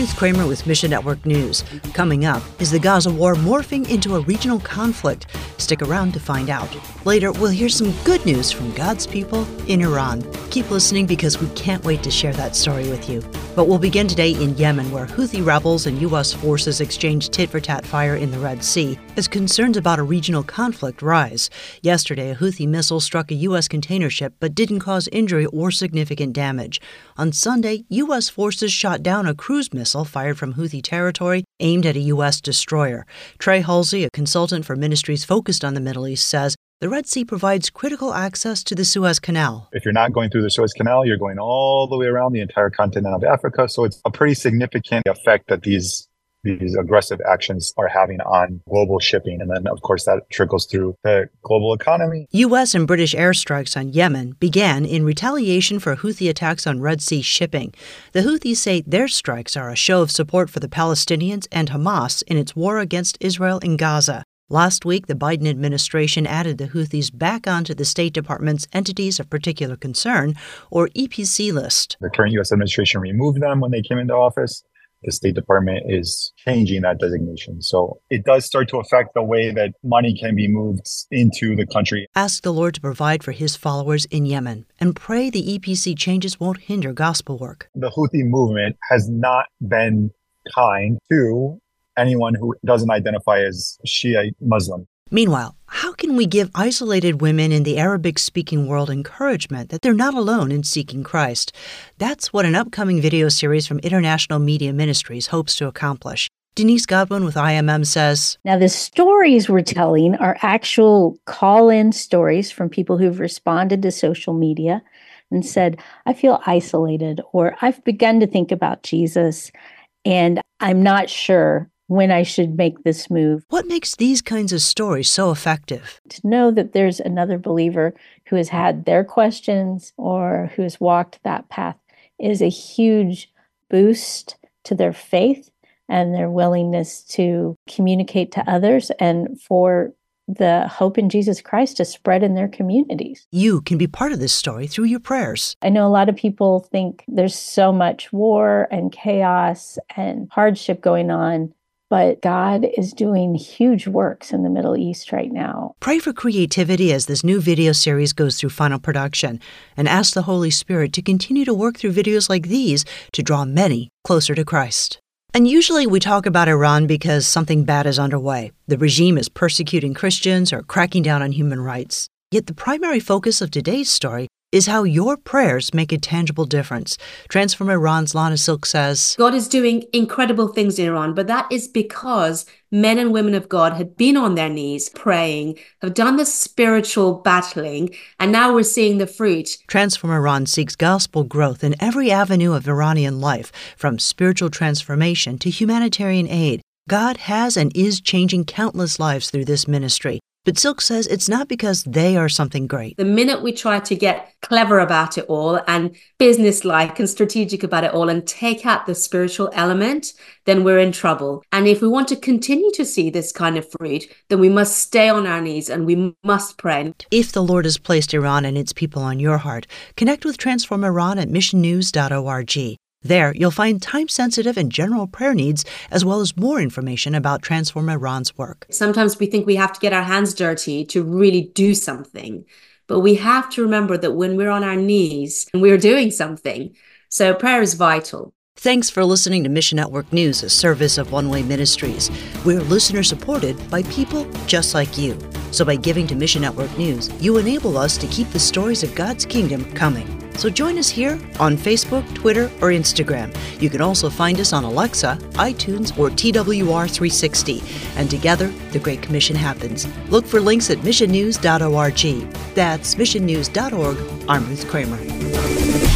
Ruth Kramer with Mission Network News. Coming up, is the Gaza war morphing into a regional conflict? Stick around to find out. Later, we'll hear some good news from God's people in Iran. Keep listening because we can't wait to share that story with you. But we'll begin today in Yemen, where Houthi rebels and U.S. forces exchange tit for tat fire in the Red Sea as concerns about a regional conflict rise. Yesterday, a Houthi missile struck a U.S. container ship but didn't cause injury or significant damage. On Sunday, U.S. forces shot down a cruise missile fired from Houthi territory aimed at a U.S. destroyer. Trey Halsey, a consultant for ministries focused on the Middle East, says the Red Sea provides critical access to the Suez Canal. If you're not going through the Suez Canal, you're going all the way around the entire continent of Africa. So it's a pretty significant effect that these these aggressive actions are having on global shipping. And then, of course, that trickles through the global economy. U.S. and British airstrikes on Yemen began in retaliation for Houthi attacks on Red Sea shipping. The Houthis say their strikes are a show of support for the Palestinians and Hamas in its war against Israel in Gaza. Last week, the Biden administration added the Houthis back onto the State Department's Entities of Particular Concern, or EPC list. The current U.S. administration removed them when they came into office. The State Department is changing that designation. So it does start to affect the way that money can be moved into the country. Ask the Lord to provide for his followers in Yemen and pray the EPC changes won't hinder gospel work. The Houthi movement has not been kind to anyone who doesn't identify as Shia Muslim. Meanwhile, how can we give isolated women in the Arabic speaking world encouragement that they're not alone in seeking Christ? That's what an upcoming video series from International Media Ministries hopes to accomplish. Denise Godwin with IMM says Now, the stories we're telling are actual call in stories from people who've responded to social media and said, I feel isolated, or I've begun to think about Jesus, and I'm not sure when I should make this move. What makes these kinds of stories so effective? To know that there's another believer who has had their questions or who has walked that path is a huge boost to their faith and their willingness to communicate to others and for the hope in Jesus Christ to spread in their communities. You can be part of this story through your prayers. I know a lot of people think there's so much war and chaos and hardship going on but God is doing huge works in the Middle East right now. Pray for creativity as this new video series goes through final production and ask the Holy Spirit to continue to work through videos like these to draw many closer to Christ. And usually we talk about Iran because something bad is underway. The regime is persecuting Christians or cracking down on human rights. Yet the primary focus of today's story is how your prayers make a tangible difference. Transform Iran's Lana Silk says God is doing incredible things in Iran, but that is because men and women of God had been on their knees praying, have done the spiritual battling, and now we're seeing the fruit. Transform Iran seeks gospel growth in every avenue of Iranian life, from spiritual transformation to humanitarian aid. God has and is changing countless lives through this ministry. But Silk says it's not because they are something great. The minute we try to get clever about it all and businesslike and strategic about it all and take out the spiritual element, then we're in trouble. And if we want to continue to see this kind of fruit, then we must stay on our knees and we must pray. If the Lord has placed Iran and its people on your heart, connect with Transform Iran at missionnews.org. There, you'll find time sensitive and general prayer needs, as well as more information about Transform Iran's work. Sometimes we think we have to get our hands dirty to really do something, but we have to remember that when we're on our knees, and we're doing something. So prayer is vital. Thanks for listening to Mission Network News, a service of One Way Ministries. We're listener supported by people just like you. So by giving to Mission Network News, you enable us to keep the stories of God's kingdom coming. So join us here on Facebook, Twitter, or Instagram. You can also find us on Alexa, iTunes, or TWR360. And together, the Great Commission happens. Look for links at missionnews.org. That's missionnews.org. I'm Ruth Kramer.